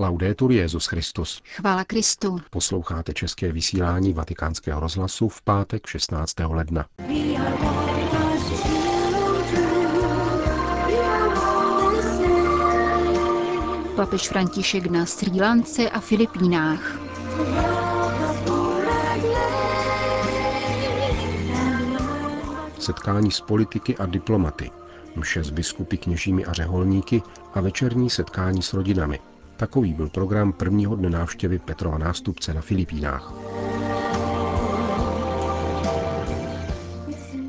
Laudetur Jezus Christus. Chvála Kristu. Posloucháte české vysílání Vatikánského rozhlasu v pátek 16. ledna. Papež František na Sri Lance a Filipínách. Setkání s politiky a diplomaty, mše s biskupy, kněžími a řeholníky a večerní setkání s rodinami. Takový byl program prvního dne návštěvy Petrova nástupce na Filipínách.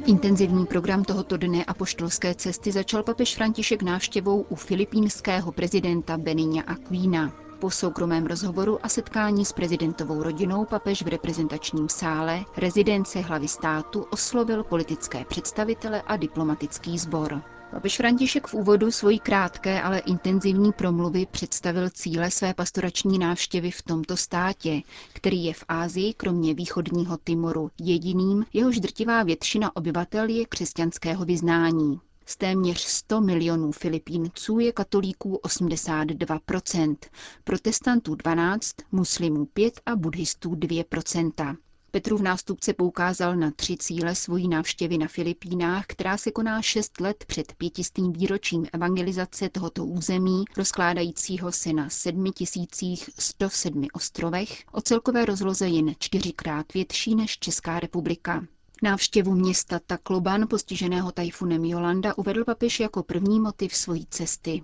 Intenzivní program tohoto dne apoštolské cesty začal papež František návštěvou u filipínského prezidenta Beninia Aquina. Po soukromém rozhovoru a setkání s prezidentovou rodinou papež v reprezentačním sále rezidence hlavy státu oslovil politické představitele a diplomatický sbor. Papež František v úvodu svojí krátké, ale intenzivní promluvy představil cíle své pastorační návštěvy v tomto státě, který je v Ázii, kromě východního Timoru, jediným, jehož drtivá většina obyvatel je křesťanského vyznání. Z téměř 100 milionů Filipínců je katolíků 82%, protestantů 12, muslimů 5 a buddhistů 2%. Petrův nástupce poukázal na tři cíle svojí návštěvy na Filipínách, která se koná šest let před pětistým výročím evangelizace tohoto území, rozkládajícího se na 7107 ostrovech, o celkové rozloze jen čtyřikrát větší než Česká republika. Návštěvu města Takloban, postiženého tajfunem Jolanda, uvedl papež jako první motiv svojí cesty.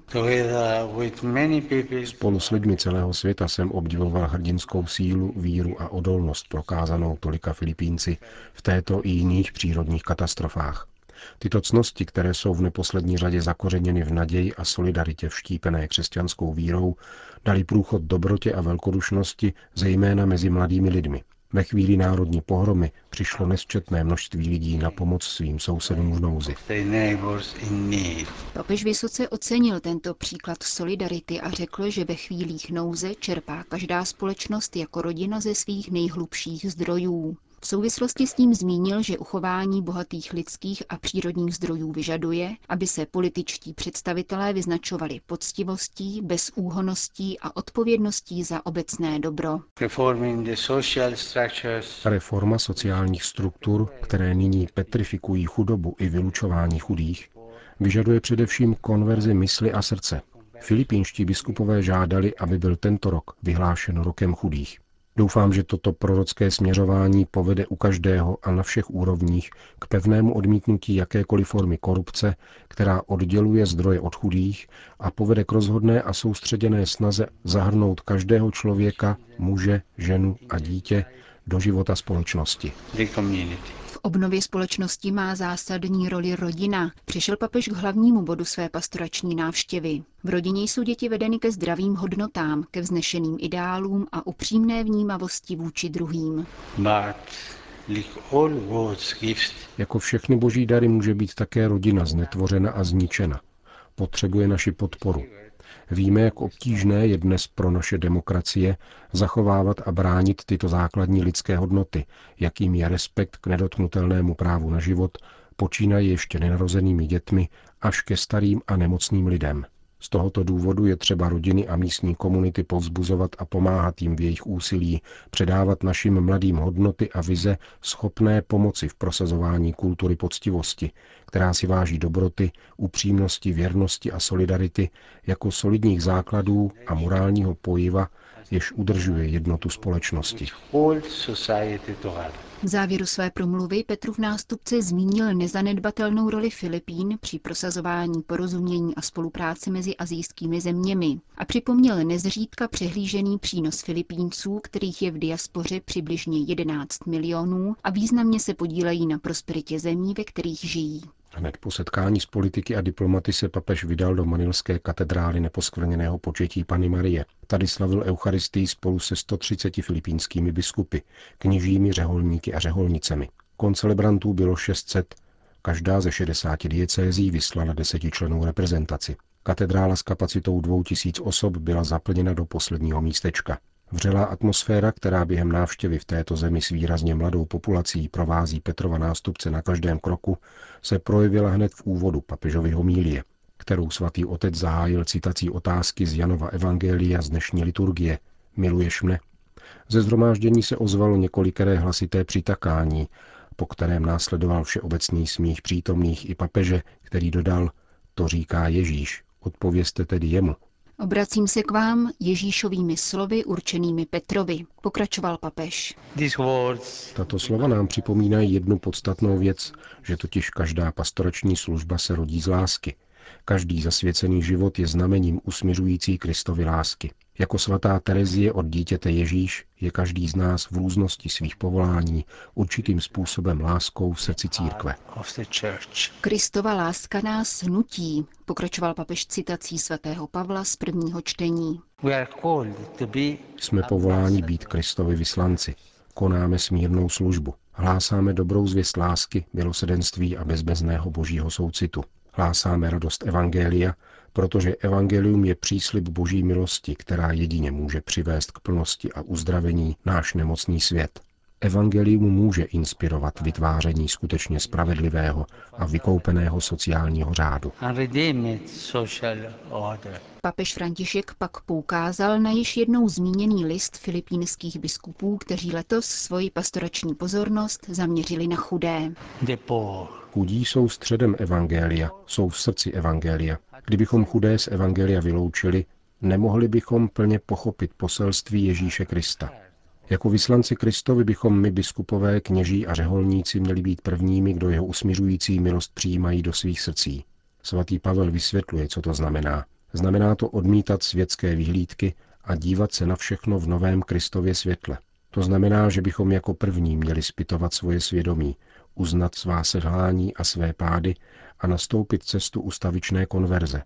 Spolu s lidmi celého světa jsem obdivoval hrdinskou sílu, víru a odolnost prokázanou tolika Filipínci v této i jiných přírodních katastrofách. Tyto cnosti, které jsou v neposlední řadě zakořeněny v naději a solidaritě vštípené křesťanskou vírou, dali průchod dobrotě a velkodušnosti zejména mezi mladými lidmi – ve chvíli národní pohromy přišlo nesčetné množství lidí na pomoc svým sousedům v nouzi. Papež vysoce ocenil tento příklad solidarity a řekl, že ve chvílích nouze čerpá každá společnost jako rodina ze svých nejhlubších zdrojů. V souvislosti s tím zmínil, že uchování bohatých lidských a přírodních zdrojů vyžaduje, aby se političtí představitelé vyznačovali poctivostí, bezúhoností a odpovědností za obecné dobro. Reforma sociálních struktur, které nyní petrifikují chudobu i vylučování chudých, vyžaduje především konverzi mysli a srdce. Filipínští biskupové žádali, aby byl tento rok vyhlášen rokem chudých. Doufám, že toto prorocké směřování povede u každého a na všech úrovních k pevnému odmítnutí jakékoliv formy korupce, která odděluje zdroje od chudých a povede k rozhodné a soustředěné snaze zahrnout každého člověka, muže, ženu a dítě do života společnosti obnově společnosti má zásadní roli rodina. Přišel papež k hlavnímu bodu své pastorační návštěvy. V rodině jsou děti vedeny ke zdravým hodnotám, ke vznešeným ideálům a upřímné vnímavosti vůči druhým. Jako všechny boží dary může být také rodina znetvořena a zničena. Potřebuje naši podporu, Víme, jak obtížné je dnes pro naše demokracie zachovávat a bránit tyto základní lidské hodnoty, jakým je respekt k nedotknutelnému právu na život, počínají ještě nenarozenými dětmi až ke starým a nemocným lidem. Z tohoto důvodu je třeba rodiny a místní komunity povzbuzovat a pomáhat jim v jejich úsilí, předávat našim mladým hodnoty a vize schopné pomoci v prosazování kultury poctivosti, která si váží dobroty, upřímnosti, věrnosti a solidarity jako solidních základů a morálního pojiva, jež udržuje jednotu společnosti. V závěru své promluvy Petrův nástupce zmínil nezanedbatelnou roli Filipín při prosazování porozumění a spolupráce mezi azijskými zeměmi a připomněl nezřídka přehlížený přínos Filipínců, kterých je v diaspoře přibližně 11 milionů a významně se podílejí na prosperitě zemí, ve kterých žijí. Hned po setkání s politiky a diplomaty se papež vydal do manilské katedrály neposkvrněného početí Pany Marie. Tady slavil Eucharistii spolu se 130 filipínskými biskupy, kněžími, řeholníky a řeholnicemi. Koncelebrantů bylo 600, každá ze 60 diecézí vyslala desetičlenou reprezentaci. Katedrála s kapacitou 2000 osob byla zaplněna do posledního místečka. Vřelá atmosféra, která během návštěvy v této zemi s výrazně mladou populací provází Petrova nástupce na každém kroku, se projevila hned v úvodu papežovy homílie. kterou svatý otec zahájil citací otázky z Janova Evangelia z dnešní liturgie. Miluješ mne? Ze zhromáždění se ozvalo několikeré hlasité přitakání, po kterém následoval všeobecný smích přítomných i papeže, který dodal, to říká Ježíš, odpovězte tedy jemu. Obracím se k vám Ježíšovými slovy určenými Petrovi, pokračoval papež. Tato slova nám připomínají jednu podstatnou věc, že totiž každá pastorační služba se rodí z lásky. Každý zasvěcený život je znamením usměřující Kristovi lásky. Jako svatá Terezie od dítěte Ježíš je každý z nás v různosti svých povolání určitým způsobem láskou v srdci církve. Kristova láska nás nutí, pokračoval papež citací svatého Pavla z prvního čtení. Jsme povoláni být Kristovi vyslanci. Konáme smírnou službu. Hlásáme dobrou zvěst lásky, milosedenství a bezbezného božího soucitu. Hlásáme radost Evangelia, protože Evangelium je příslib boží milosti, která jedině může přivést k plnosti a uzdravení náš nemocný svět. Evangelium může inspirovat vytváření skutečně spravedlivého a vykoupeného sociálního řádu. Papež František pak poukázal na již jednou zmíněný list filipínských biskupů, kteří letos svoji pastorační pozornost zaměřili na chudé. Chudí jsou středem Evangelia, jsou v srdci Evangelia. Kdybychom chudé z Evangelia vyloučili, nemohli bychom plně pochopit poselství Ježíše Krista. Jako vyslanci Kristovi bychom my, biskupové, kněží a řeholníci, měli být prvními, kdo jeho usmiřující milost přijímají do svých srdcí. Svatý Pavel vysvětluje, co to znamená. Znamená to odmítat světské vyhlídky a dívat se na všechno v novém Kristově světle. To znamená, že bychom jako první měli spytovat svoje svědomí, uznat svá selhání a své pády a nastoupit cestu ustavičné konverze.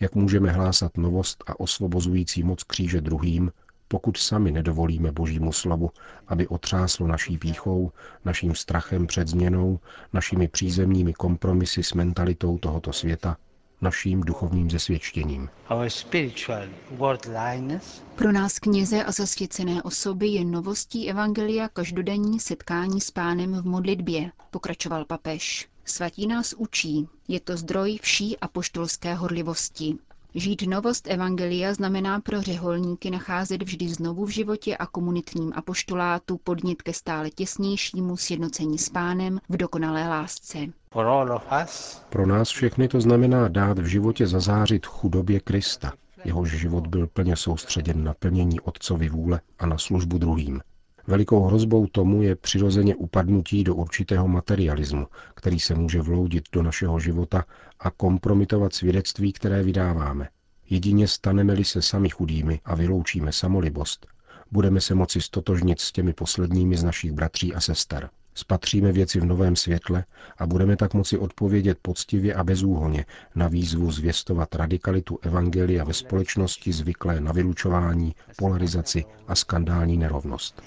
Jak můžeme hlásat novost a osvobozující moc kříže druhým, pokud sami nedovolíme Božímu slovu, aby otřáslo naší píchou, naším strachem před změnou, našimi přízemními kompromisy s mentalitou tohoto světa, naším duchovním zesvědčením. Pro nás kněze a zasvěcené osoby je novostí Evangelia každodenní setkání s pánem v modlitbě, pokračoval papež. Svatí nás učí, je to zdroj vší apoštolské horlivosti. Žít novost Evangelia znamená pro řeholníky nacházet vždy znovu v životě a komunitním apoštolátu podnět ke stále těsnějšímu sjednocení s pánem v dokonalé lásce. Pro nás všechny to znamená dát v životě zazářit chudobě Krista. Jehož život byl plně soustředěn na plnění Otcovy vůle a na službu druhým. Velikou hrozbou tomu je přirozeně upadnutí do určitého materialismu, který se může vloudit do našeho života a kompromitovat svědectví, které vydáváme. Jedině staneme-li se sami chudými a vyloučíme samolibost, budeme se moci stotožnit s těmi posledními z našich bratří a sester. Spatříme věci v novém světle a budeme tak moci odpovědět poctivě a bezúhoně na výzvu zvěstovat radikalitu evangelia ve společnosti zvyklé na vylučování, polarizaci a skandální nerovnost.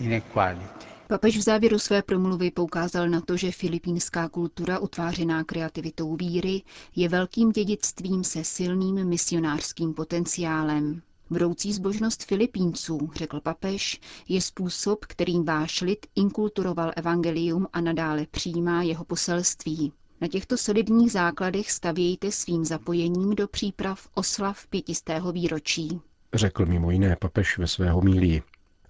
Papež v závěru své promluvy poukázal na to, že filipínská kultura utvářená kreativitou víry je velkým dědictvím se silným misionářským potenciálem. Vroucí zbožnost Filipínců, řekl papež, je způsob, kterým váš lid inkulturoval evangelium a nadále přijímá jeho poselství. Na těchto solidních základech stavějte svým zapojením do příprav oslav pětistého výročí. Řekl mimo jiné papež ve svého mílí.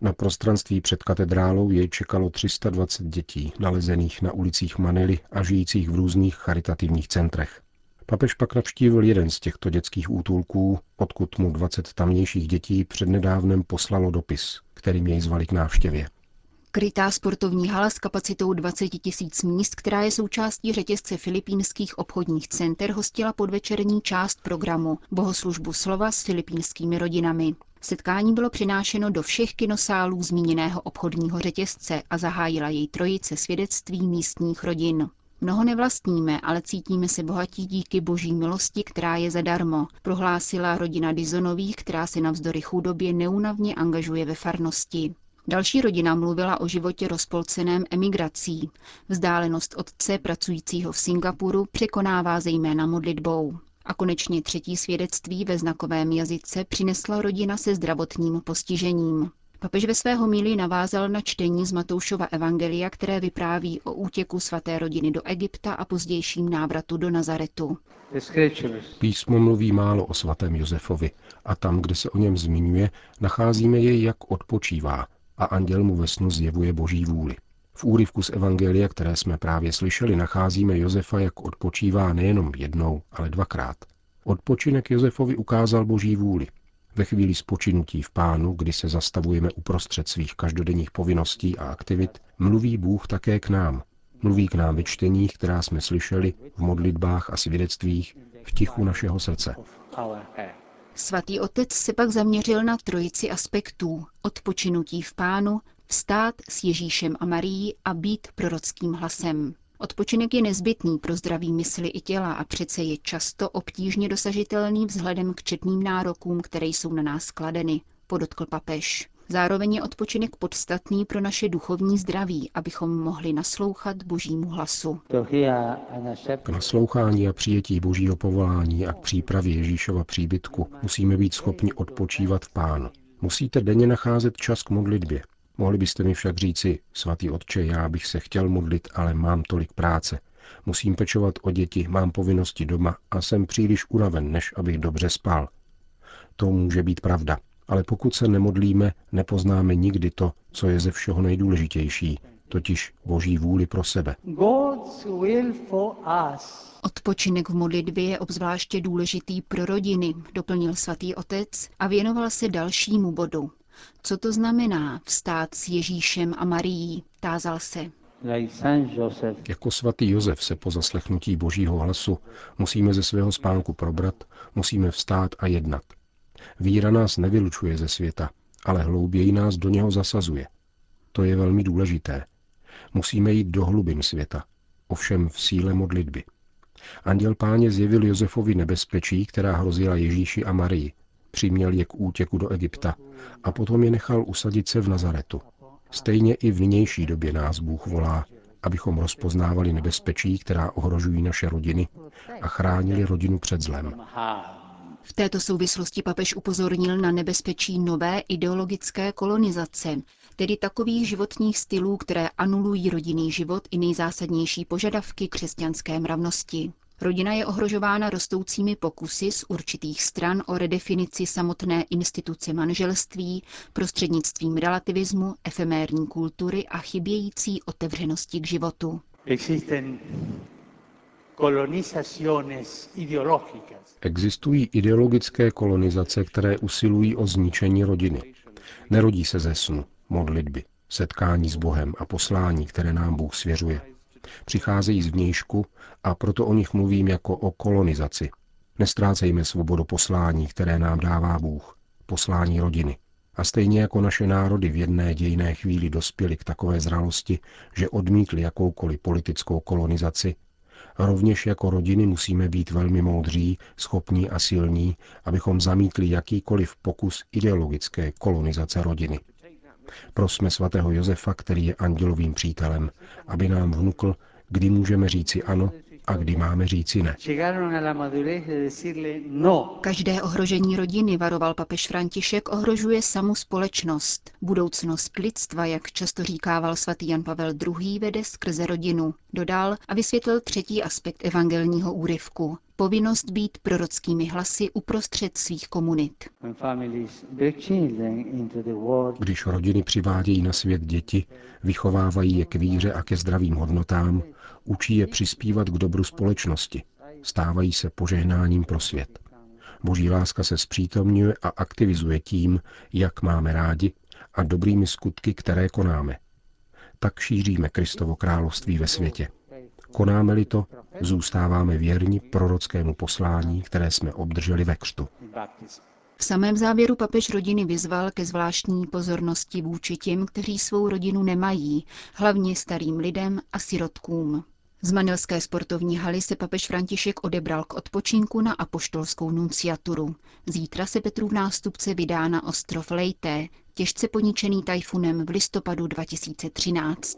Na prostranství před katedrálou jej čekalo 320 dětí, nalezených na ulicích Manily a žijících v různých charitativních centrech. Papež pak navštívil jeden z těchto dětských útulků, odkud mu 20 tamnějších dětí přednedávnem poslalo dopis, kterým jej zvali k návštěvě. Krytá sportovní hala s kapacitou 20 tisíc míst, která je součástí řetězce filipínských obchodních center, hostila podvečerní část programu Bohoslužbu slova s filipínskými rodinami. Setkání bylo přinášeno do všech kinosálů zmíněného obchodního řetězce a zahájila jej trojice svědectví místních rodin. Mnoho nevlastníme, ale cítíme se bohatí díky boží milosti, která je zadarmo, prohlásila rodina Dizonových, která se navzdory chudobě neunavně angažuje ve farnosti. Další rodina mluvila o životě rozpolceném emigrací. Vzdálenost otce pracujícího v Singapuru překonává zejména modlitbou. A konečně třetí svědectví ve znakovém jazyce přinesla rodina se zdravotním postižením. Papež ve svého míli navázal na čtení z Matoušova Evangelia, které vypráví o útěku svaté rodiny do Egypta a pozdějším návratu do Nazaretu. Písmo mluví málo o svatém Josefovi a tam, kde se o něm zmiňuje, nacházíme jej, jak odpočívá a anděl mu ve snu zjevuje boží vůli. V úryvku z Evangelia, které jsme právě slyšeli, nacházíme Josefa, jak odpočívá nejenom jednou, ale dvakrát. Odpočinek Josefovi ukázal boží vůli. Ve chvíli spočinutí v pánu, kdy se zastavujeme uprostřed svých každodenních povinností a aktivit, mluví Bůh také k nám. Mluví k nám ve čteních, která jsme slyšeli, v modlitbách a svědectvích, v tichu našeho srdce. Svatý otec se pak zaměřil na trojici aspektů. Odpočinutí v pánu, vstát s Ježíšem a Marií a být prorockým hlasem. Odpočinek je nezbytný pro zdraví mysli i těla a přece je často obtížně dosažitelný vzhledem k četným nárokům, které jsou na nás kladeny, podotkl papež. Zároveň je odpočinek podstatný pro naše duchovní zdraví, abychom mohli naslouchat božímu hlasu. K naslouchání a přijetí božího povolání a k přípravě Ježíšova příbytku musíme být schopni odpočívat v pánu. Musíte denně nacházet čas k modlitbě. Mohli byste mi však říci, svatý otče, já bych se chtěl modlit, ale mám tolik práce. Musím pečovat o děti, mám povinnosti doma a jsem příliš unaven, než abych dobře spal. To může být pravda, ale pokud se nemodlíme, nepoznáme nikdy to, co je ze všeho nejdůležitější, totiž Boží vůli pro sebe. Odpočinek v modlitbě je obzvláště důležitý pro rodiny, doplnil svatý otec a věnoval se dalšímu bodu. Co to znamená vstát s Ježíšem a Marií, tázal se. Jako svatý Josef se po zaslechnutí božího hlasu musíme ze svého spánku probrat, musíme vstát a jednat. Víra nás nevylučuje ze světa, ale hlouběji nás do něho zasazuje. To je velmi důležité. Musíme jít do hlubin světa, ovšem v síle modlitby. Anděl páně zjevil Josefovi nebezpečí, která hrozila Ježíši a Marii. Přiměl je k útěku do Egypta a potom je nechal usadit se v Nazaretu. Stejně i v nynější době nás Bůh volá, abychom rozpoznávali nebezpečí, která ohrožují naše rodiny a chránili rodinu před zlem. V této souvislosti papež upozornil na nebezpečí nové ideologické kolonizace, tedy takových životních stylů, které anulují rodinný život i nejzásadnější požadavky křesťanské mravnosti. Rodina je ohrožována rostoucími pokusy z určitých stran o redefinici samotné instituce manželství prostřednictvím relativismu, efemérní kultury a chybějící otevřenosti k životu. Existují ideologické kolonizace, které usilují o zničení rodiny. Nerodí se ze snu, modlitby, setkání s Bohem a poslání, které nám Bůh svěřuje. Přicházejí z vnějšku a proto o nich mluvím jako o kolonizaci. Nestrácejme svobodu poslání, které nám dává Bůh, poslání rodiny. A stejně jako naše národy v jedné dějné chvíli dospěly k takové zralosti, že odmítli jakoukoliv politickou kolonizaci, rovněž jako rodiny musíme být velmi moudří, schopní a silní, abychom zamítli jakýkoliv pokus ideologické kolonizace rodiny. Prosme svatého Josefa, který je andělovým přítelem, aby nám vnukl, kdy můžeme říci ano a kdy máme říci ne. No. Každé ohrožení rodiny, varoval papež František, ohrožuje samu společnost. Budoucnost lidstva, jak často říkával svatý Jan Pavel II., vede skrze rodinu. Dodal a vysvětlil třetí aspekt evangelního úryvku. Povinnost být prorockými hlasy uprostřed svých komunit. Když rodiny přivádějí na svět děti, vychovávají je k víře a ke zdravým hodnotám, učí je přispívat k dobru společnosti, stávají se požehnáním pro svět. Boží láska se zpřítomňuje a aktivizuje tím, jak máme rádi a dobrými skutky, které konáme. Tak šíříme Kristovo království ve světě. Konáme-li to, zůstáváme věrni prorockému poslání, které jsme obdrželi ve křtu. V samém závěru papež rodiny vyzval ke zvláštní pozornosti vůči těm, kteří svou rodinu nemají, hlavně starým lidem a sirotkům. Z manilské sportovní haly se papež František odebral k odpočinku na apoštolskou nunciaturu. Zítra se Petrův nástupce vydá na ostrov Lejté, těžce poničený tajfunem v listopadu 2013.